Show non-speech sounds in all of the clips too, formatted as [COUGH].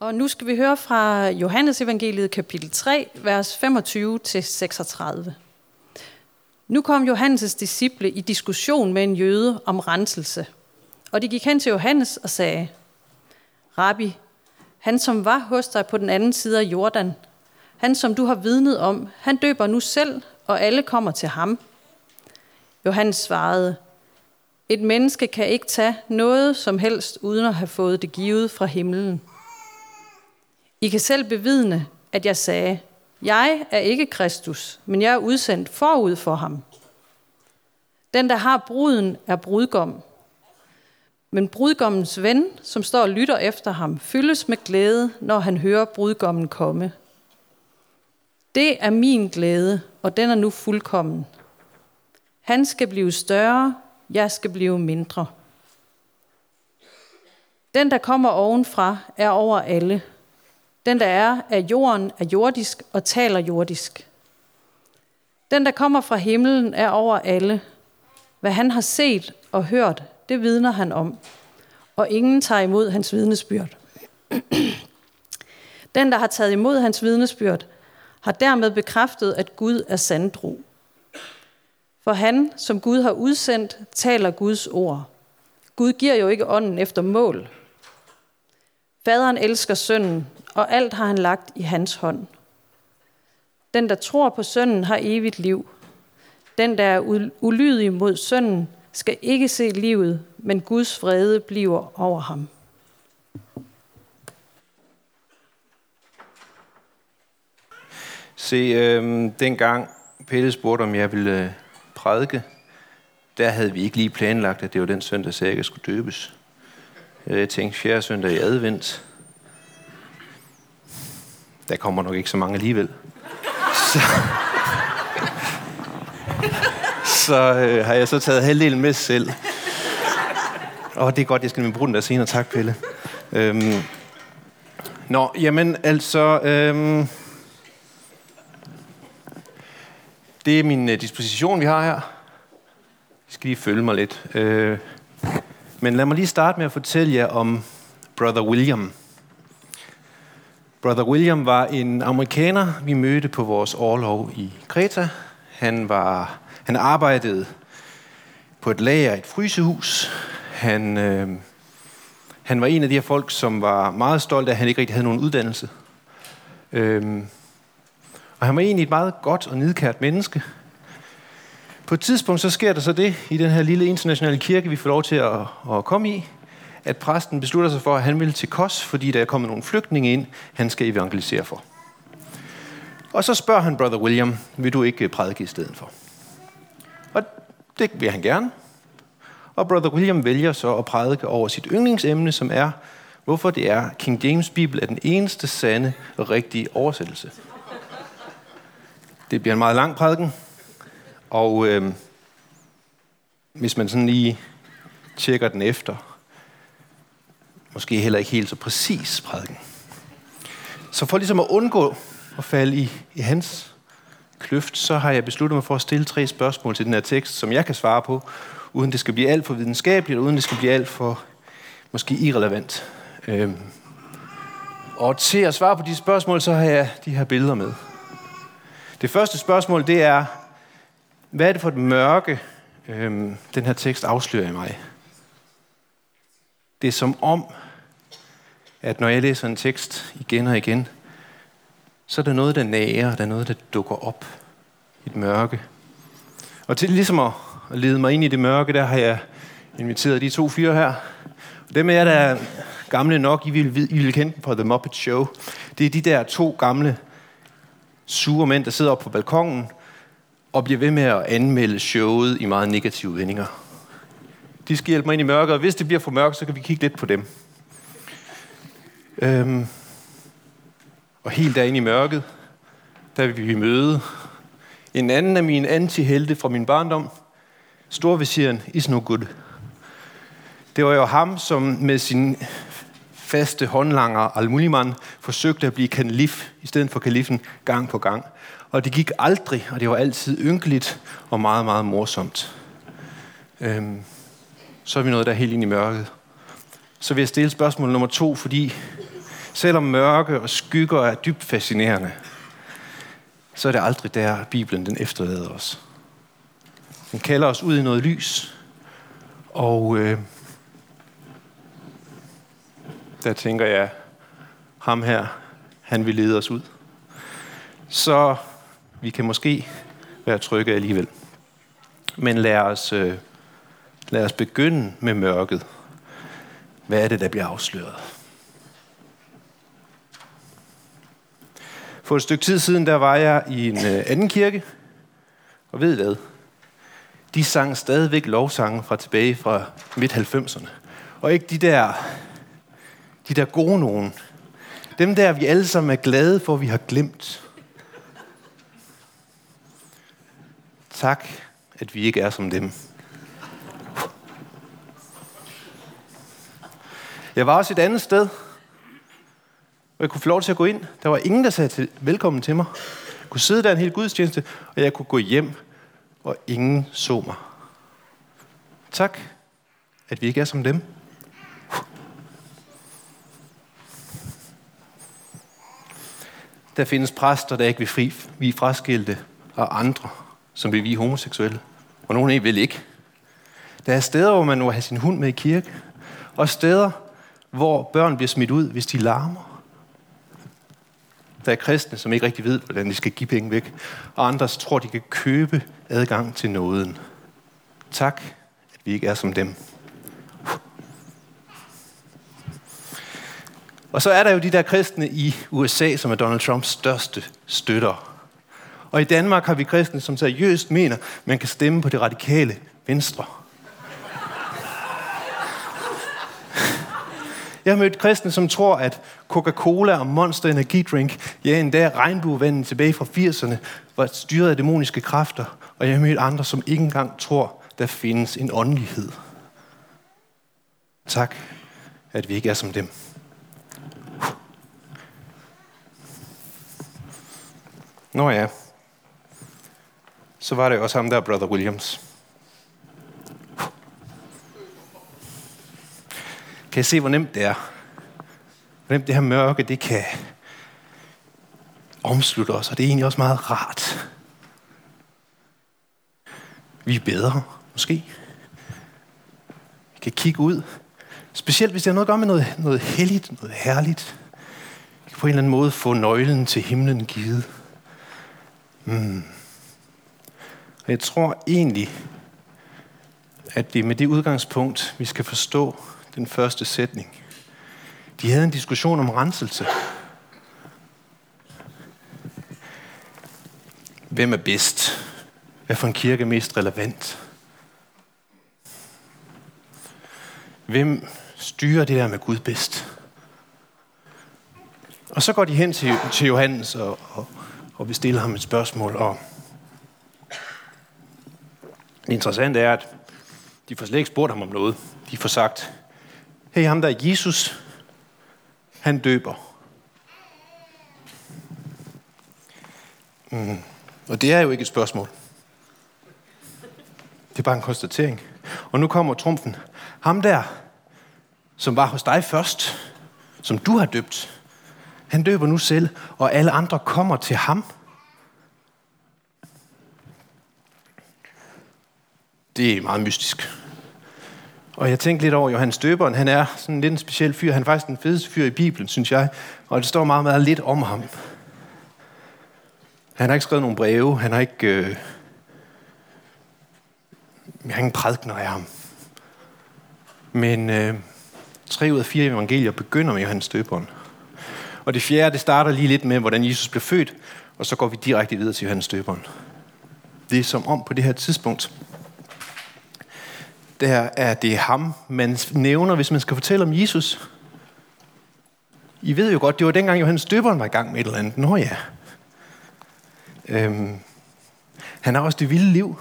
Og nu skal vi høre fra Johannes evangeliet kapitel 3, vers 25-36. Nu kom Johannes' disciple i diskussion med en jøde om renselse. Og de gik hen til Johannes og sagde, Rabbi, han som var hos dig på den anden side af Jordan, han som du har vidnet om, han døber nu selv, og alle kommer til ham. Johannes svarede, et menneske kan ikke tage noget som helst, uden at have fået det givet fra himlen. I kan selv bevidne, at jeg sagde, jeg er ikke Kristus, men jeg er udsendt forud for ham. Den, der har bruden, er brudgom. Men brudgommens ven, som står og lytter efter ham, fyldes med glæde, når han hører brudgommen komme. Det er min glæde, og den er nu fuldkommen. Han skal blive større, jeg skal blive mindre. Den, der kommer ovenfra, er over alle. Den, der er af jorden, er jordisk og taler jordisk. Den, der kommer fra himlen, er over alle. Hvad han har set og hørt, det vidner han om. Og ingen tager imod hans vidnesbyrd. [CLEARS THROAT] Den, der har taget imod hans vidnesbyrd, har dermed bekræftet, at Gud er sandtro. For han, som Gud har udsendt, taler Guds ord. Gud giver jo ikke ånden efter mål. Faderen elsker sønnen, og alt har han lagt i hans hånd. Den, der tror på sønnen, har evigt liv. Den, der er ulydig mod sønnen, skal ikke se livet, men Guds vrede bliver over ham. Se, øh, dengang Pelle spurgte, om jeg ville øh, prædike, der havde vi ikke lige planlagt, at det var den søndag, så jeg skulle døbes. Øh, jeg tænkte, fjerde søndag i advent, der kommer nok ikke så mange alligevel. Så, så øh, har jeg så taget halvdelen med selv. Og det er godt, jeg skal med bruge den der senere. Tak, Pelle. Øhm, nå, jamen altså... Øhm, det er min øh, disposition, vi har her. I skal lige følge mig lidt. Øh, men lad mig lige starte med at fortælle jer om Brother William. Brother William var en amerikaner, vi mødte på vores årlov i Kreta. Han, var, han arbejdede på et lager i et frysehus. Han, øh, han var en af de her folk, som var meget stolt af, at han ikke rigtig havde nogen uddannelse. Øh, og han var egentlig et meget godt og nidkært menneske. På et tidspunkt så sker der så det i den her lille internationale kirke, vi får lov til at, at komme i, at præsten beslutter sig for, at han vil til Kos, fordi der er kommet nogle flygtninge ind, han skal evangelisere for. Og så spørger han Brother William, vil du ikke øh, prædike i stedet for? Og det vil han gerne. Og Brother William vælger så at prædike over sit yndlingsemne, som er, hvorfor det er King James Bibel er den eneste sande og rigtige oversættelse. Det bliver en meget lang prædiken, og øh, hvis man sådan lige tjekker den efter, måske heller ikke helt så præcis prædiken. Så for ligesom at undgå at falde i, i hans kløft, så har jeg besluttet mig for at stille tre spørgsmål til den her tekst, som jeg kan svare på, uden det skal blive alt for videnskabeligt, og uden det skal blive alt for måske irrelevant. Øhm. Og til at svare på de spørgsmål, så har jeg de her billeder med. Det første spørgsmål, det er, hvad er det for et mørke, øhm, den her tekst afslører i mig? Det er som om, at når jeg læser en tekst igen og igen, så er der noget, der nærer, der er noget, der dukker op i et mørke. Og til ligesom at lede mig ind i det mørke, der har jeg inviteret de to fyre her. Dem af jer, der er gamle nok, I vil, I vil kende dem fra The Muppet Show. Det er de der to gamle sure mænd, der sidder oppe på balkongen og bliver ved med at anmelde showet i meget negative vendinger. De skal hjælpe mig ind i mørket, og hvis det bliver for mørkt, så kan vi kigge lidt på dem. Øhm, og helt derinde i mørket, der vil vi møde en anden af mine antihelte fra min barndom, Storvisieren Isnogud. good. Det var jo ham, som med sin faste håndlanger Al-Muliman forsøgte at blive kalif i stedet for kalifen gang på gang. Og det gik aldrig, og det var altid ynkeligt og meget, meget morsomt. Øhm, så er vi nået der helt ind i mørket. Så vil jeg stille spørgsmål nummer to, fordi Selvom mørke og skygger er dybt fascinerende, så er det aldrig der, Bibelen den efterlader os. Den kalder os ud i noget lys, og øh, der tænker jeg, ham her, han vil lede os ud. Så vi kan måske være trygge alligevel. Men lad os, øh, lad os begynde med mørket. Hvad er det, der bliver afsløret? For et stykke tid siden, der var jeg i en øh, anden kirke, og ved hvad? De sang stadigvæk lovsange fra tilbage fra midt-90'erne. Og ikke de der, de der gode nogen. Dem der, vi alle sammen er glade for, vi har glemt. Tak, at vi ikke er som dem. Jeg var også et andet sted, og jeg kunne få lov til at gå ind. Der var ingen, der sagde til, velkommen til mig. Jeg kunne sidde der en hel gudstjeneste, og jeg kunne gå hjem, og ingen så mig. Tak, at vi ikke er som dem. Der findes præster, der ikke vil fri, vi fraskilte, og andre, som vil vi homoseksuelle. Og nogen af vil ikke. Der er steder, hvor man må have sin hund med i kirke, og steder, hvor børn bliver smidt ud, hvis de larmer. Der er kristne, som ikke rigtig ved, hvordan de skal give penge væk, og andre tror, de kan købe adgang til nåden. Tak, at vi ikke er som dem. Og så er der jo de der kristne i USA, som er Donald Trumps største støtter. Og i Danmark har vi kristne, som seriøst mener, man kan stemme på det radikale venstre. Jeg har mødt kristne, som tror, at Coca-Cola og Monster Energy Drink, ja endda regnbuevandet tilbage fra 80'erne, var styret af dæmoniske kræfter. Og jeg har mødt andre, som ikke engang tror, der findes en åndelighed. Tak, at vi ikke er som dem. Nå ja, så var det også ham der, Brother Williams. Kan I se, hvor nemt det er? Hvor nemt det her mørke, det kan omslutte os, og det er egentlig også meget rart. Vi er bedre, måske. Vi kan kigge ud. Specielt hvis det har noget at gøre med noget, noget helligt, noget herligt. Vi kan på en eller anden måde få nøglen til himlen givet. Mm. Og jeg tror egentlig, at det er med det udgangspunkt, vi skal forstå den første sætning. De havde en diskussion om renselse. Hvem er bedst? Hvad for en kirke er mest relevant? Hvem styrer det der med Gud bedst? Og så går de hen til, til Johannes og, og, og vil stille ham et spørgsmål. Og det interessante er, at de får slet ikke spurgt ham om noget. De får sagt, hey, ham der er Jesus, han døber. Mm. Og det er jo ikke et spørgsmål. Det er bare en konstatering. Og nu kommer trumfen. Ham der, som var hos dig først, som du har døbt, han døber nu selv, og alle andre kommer til ham. Det er meget mystisk. Og jeg tænkte lidt over Johannes Døberen. Han er sådan lidt en speciel fyr. Han er faktisk den fedeste fyr i Bibelen, synes jeg. Og det står meget, meget lidt om ham. Han har ikke skrevet nogen breve. Han har ikke... Øh... Jeg har ingen prædikner af ham. Men øh, tre ud af fire evangelier begynder med Johannes Døberen. Og det fjerde, det starter lige lidt med, hvordan Jesus blev født, og så går vi direkte videre til Johannes Døberen. Det er som om på det her tidspunkt, der er det ham, man nævner, hvis man skal fortælle om Jesus. I ved jo godt, det var dengang Johannes Døberen var i gang med et eller andet. Nå ja. Øhm, han har også det vilde liv.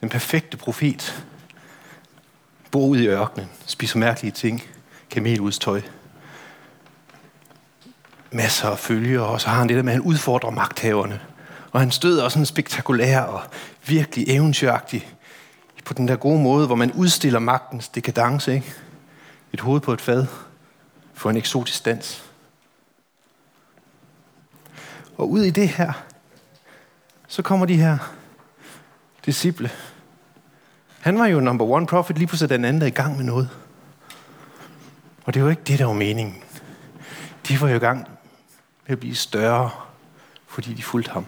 Den perfekte profet. Bor ud i ørkenen. Spiser mærkelige ting. Kameludstøj. Masser af følgere. Og så har han det der med, at han udfordrer magthaverne. Og han støder også sådan spektakulær og virkelig eventyragtig på den der gode måde, hvor man udstiller magtens dekadence, ikke? Et hoved på et fad for en eksotisk dans. Og ud i det her, så kommer de her disciple. Han var jo number one prophet, lige pludselig den anden, der i gang med noget. Og det var ikke det, der var meningen. De var jo i gang med at blive større, fordi de fulgte ham.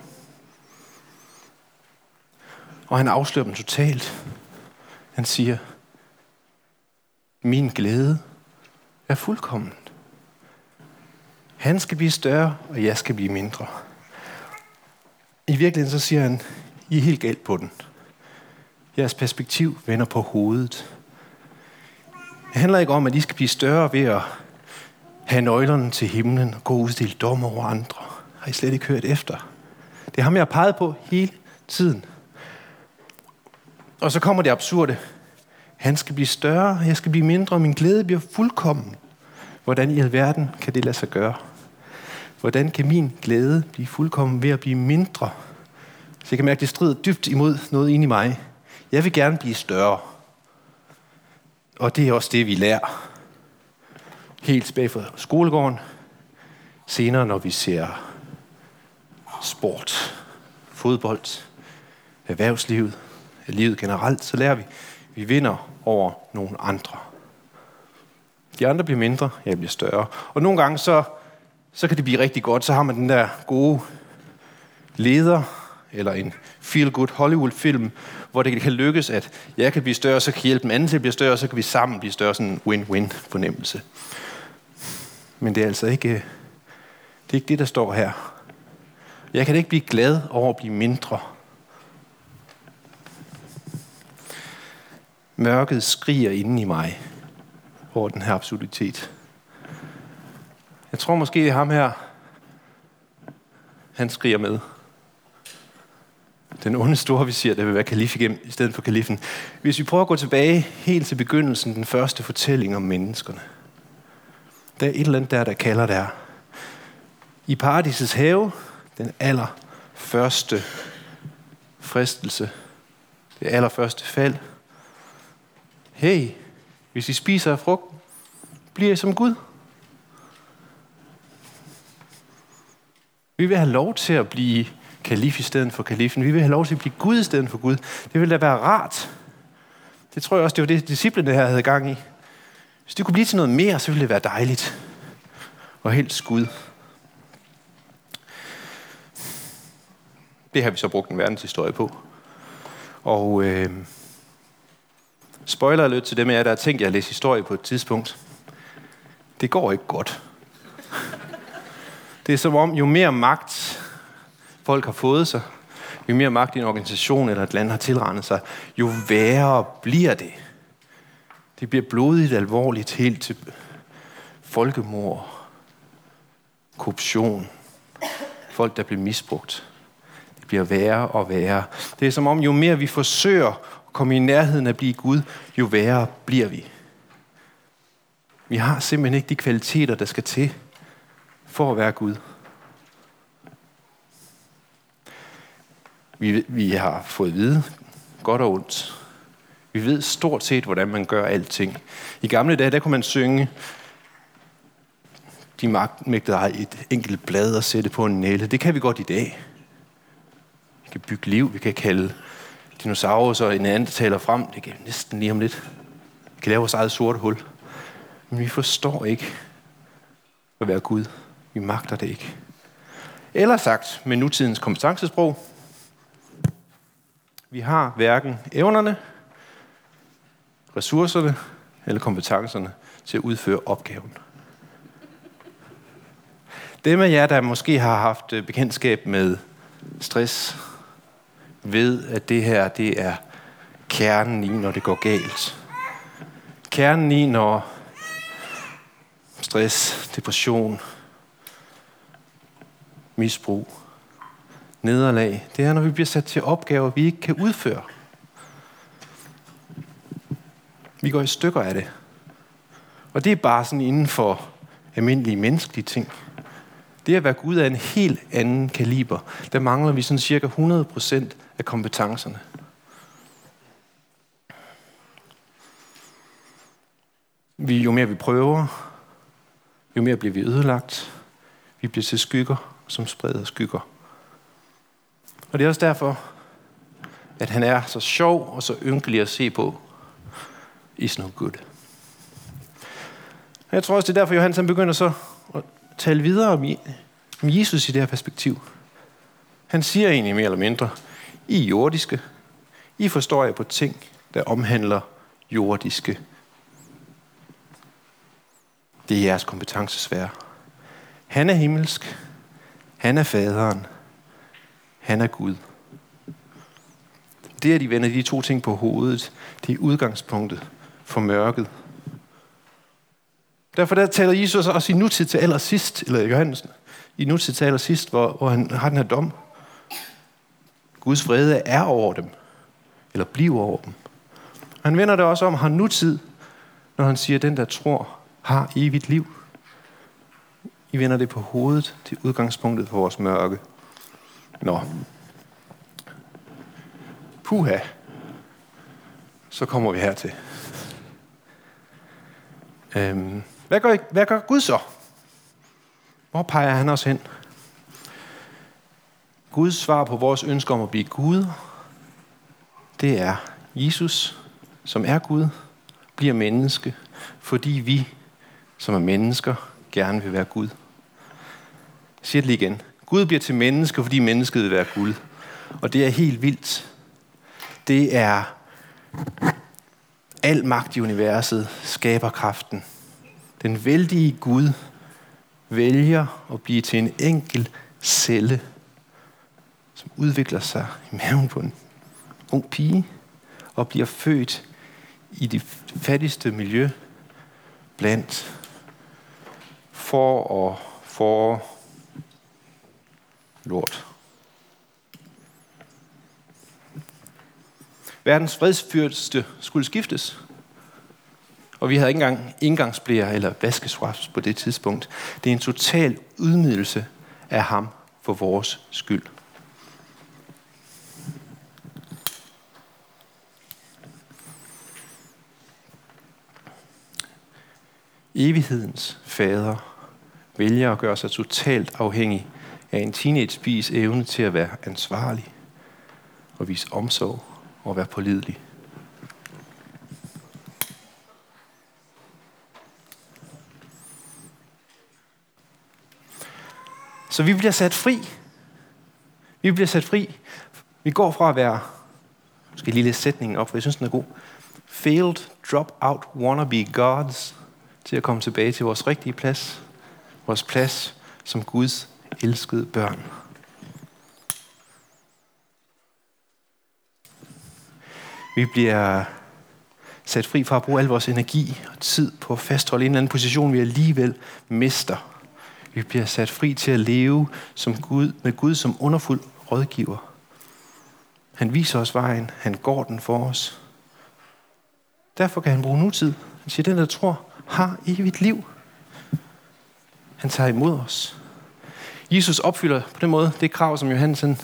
Og han afslører dem totalt. Han siger, min glæde er fuldkommen. Han skal blive større, og jeg skal blive mindre. I virkeligheden så siger han, I er helt galt på den. Jeres perspektiv vender på hovedet. Det handler ikke om, at I skal blive større ved at have nøglerne til himlen og gå og udstille dom over andre. Har I slet ikke hørt efter? Det er ham, jeg har peget på hele tiden. Og så kommer det absurde. Han skal blive større, jeg skal blive mindre, og min glæde bliver fuldkommen. Hvordan i alverden kan det lade sig gøre? Hvordan kan min glæde blive fuldkommen ved at blive mindre? Så jeg kan mærke, at det strider dybt imod noget inde i mig. Jeg vil gerne blive større. Og det er også det, vi lærer. Helt tilbage fra skolegården. Senere, når vi ser sport, fodbold, erhvervslivet, livet generelt, så lærer vi, vi vinder over nogle andre. De andre bliver mindre, jeg bliver større. Og nogle gange så, så kan det blive rigtig godt. Så har man den der gode leder, eller en feel-good Hollywood-film, hvor det kan lykkes, at jeg kan blive større, så kan hjælpe den anden til at blive større, så kan vi sammen blive større. Sådan en win-win fornemmelse. Men det er altså ikke det, er ikke det, der står her. Jeg kan ikke blive glad over at blive mindre. Mørket skriger inden i mig over den her absurditet. Jeg tror måske, at ham her, han skriger med. Den onde store visir, der vil være kalif igen, i stedet for kalifen. Hvis vi prøver at gå tilbage helt til begyndelsen, den første fortælling om menneskerne. Der er et eller andet der, der kalder der. I paradisets have, den aller første fristelse, det allerførste fald. Hey, hvis I spiser af frugten, bliver I som Gud. Vi vil have lov til at blive kalif i stedet for kalifen. Vi vil have lov til at blive Gud i stedet for Gud. Det ville da være rart. Det tror jeg også, det var det, disciplene her havde gang i. Hvis det kunne blive til noget mere, så ville det være dejligt. Og helt Gud. Det har vi så brugt en verdenshistorie på. Og øh, spoiler lidt til dem af jer, der har tænkt jer at læse historie på et tidspunkt. Det går ikke godt. Det er som om, jo mere magt folk har fået sig, jo mere magt en organisation eller et land har tilrendet sig, jo værre bliver det. Det bliver blodigt alvorligt helt til folkemord, korruption, folk, der bliver misbrugt. Det bliver værre og værre. Det er som om, jo mere vi forsøger komme i nærheden af at blive Gud, jo værre bliver vi. Vi har simpelthen ikke de kvaliteter, der skal til for at være Gud. Vi, vi har fået at vide, godt og ondt. Vi ved stort set, hvordan man gør alting. I gamle dage, der kunne man synge, de magtmægtede har et enkelt blad at sætte på en næle. Det kan vi godt i dag. Vi kan bygge liv, vi kan kalde dinosaurus og en anden taler frem. Det kan næsten lige om lidt. Vi kan lave vores eget sorte hul. Men vi forstår ikke at være Gud. Vi magter det ikke. Eller sagt med nutidens kompetencesprog, vi har hverken evnerne, ressourcerne eller kompetencerne til at udføre opgaven. Dem af jer, der måske har haft bekendtskab med stress, ved, at det her det er kernen i, når det går galt. Kernen i, når stress, depression, misbrug, nederlag, det er, når vi bliver sat til opgaver, vi ikke kan udføre. Vi går i stykker af det. Og det er bare sådan inden for almindelige menneskelige ting. Det at være Gud er en helt anden kaliber. Der mangler vi sådan cirka 100% af kompetencerne. Vi, jo mere vi prøver, jo mere bliver vi ødelagt. Vi bliver til skygger, som spreder skygger. Og det er også derfor, at han er så sjov og så ynkelig at se på. Is no good. Og jeg tror også, det er derfor, Johannes han begynder så at tale videre om, om Jesus i det her perspektiv. Han siger egentlig mere eller mindre, i er jordiske. I forstår jeg på ting, der omhandler jordiske. Det er jeres kompetencesfære. Han er himmelsk. Han er faderen. Han er Gud. Det, at de vender de to ting på hovedet, det er udgangspunktet for mørket. Derfor der taler Jesus også i nutid til allersidst, eller Johannes, i nutid til allersidst, hvor, hvor han har den her dom. Guds vrede er over dem, eller bliver over dem. Han vender det også om, har nutid, når han siger, at den, der tror, har evigt liv. I vender det på hovedet til udgangspunktet for vores mørke. Nå. Puha. Så kommer vi hertil. Øhm, hvad, gør, hvad gør Gud så? Hvor peger han os hen? Guds svar på vores ønske om at blive Gud, det er Jesus, som er Gud, bliver menneske, fordi vi, som er mennesker, gerne vil være Gud. Jeg siger det lige igen. Gud bliver til menneske, fordi mennesket vil være Gud. Og det er helt vildt. Det er al magt i universet, skaber kraften. Den vældige Gud vælger at blive til en enkel celle, som udvikler sig i maven på en ung pige og bliver født i det fattigste miljø blandt for og for lort. Verdens fredsfyrste skulle skiftes. Og vi havde ikke engang indgangsblære eller vaskeswaps på det tidspunkt. Det er en total udmidelse af ham for vores skyld. Evighedens fader vælger at gøre sig totalt afhængig af en teenagepiges evne til at være ansvarlig og vise omsorg og være pålidelig. Så vi bliver sat fri. Vi bliver sat fri. Vi går fra at være, skal lige læse sætningen op, for jeg synes, den er god. Failed, drop out, wannabe gods, til at komme tilbage til vores rigtige plads. Vores plads som Guds elskede børn. Vi bliver sat fri fra at bruge al vores energi og tid på at fastholde en eller anden position, vi alligevel mister. Vi bliver sat fri til at leve som Gud, med Gud som underfuld rådgiver. Han viser os vejen. Han går den for os. Derfor kan han bruge nutid. Han siger, den der tror, har evigt liv. Han tager imod os. Jesus opfylder på den måde det krav, som Johansen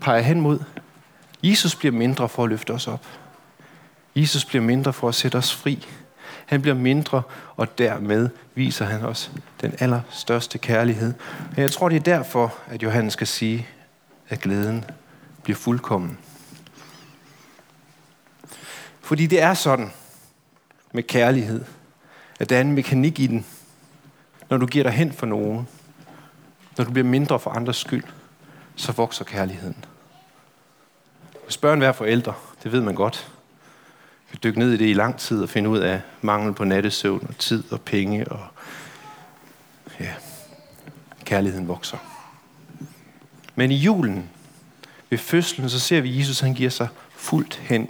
peger hen mod. Jesus bliver mindre for at løfte os op. Jesus bliver mindre for at sætte os fri. Han bliver mindre, og dermed viser han os den allerstørste kærlighed. Men jeg tror, det er derfor, at Johannes skal sige, at glæden bliver fuldkommen. Fordi det er sådan med kærlighed, at der er en mekanik i den. Når du giver dig hen for nogen, når du bliver mindre for andres skyld, så vokser kærligheden. Hvis børn være forældre, det ved man godt. Vi dykke ned i det i lang tid og finde ud af mangel på nattesøvn og tid og penge og ja, kærligheden vokser. Men i julen, ved fødslen, så ser vi, Jesus han giver sig fuldt hen.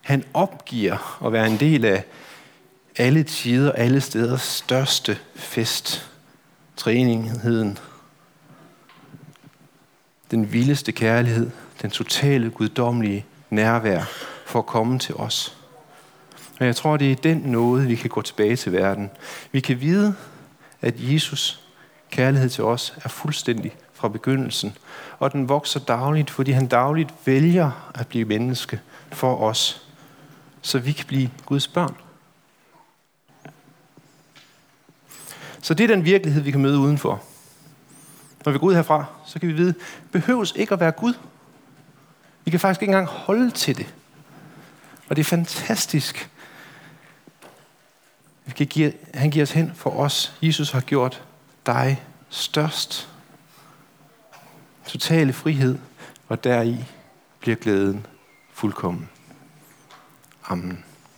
Han opgiver at være en del af alle tider, alle steder største fest. Træningheden. Den vildeste kærlighed. Den totale guddommelige nærvær for at komme til os. Og jeg tror, det er den nåde, vi kan gå tilbage til verden. Vi kan vide, at Jesus kærlighed til os er fuldstændig fra begyndelsen. Og den vokser dagligt, fordi han dagligt vælger at blive menneske for os, så vi kan blive Guds børn. Så det er den virkelighed, vi kan møde udenfor. når vi går ud herfra, så kan vi vide, behøves ikke at være Gud. Vi kan faktisk ikke engang holde til det. Og det er fantastisk. Vi kan give, han giver os hen for os. Jesus har gjort dig størst. Totale frihed, og deri bliver glæden fuldkommen. Amen.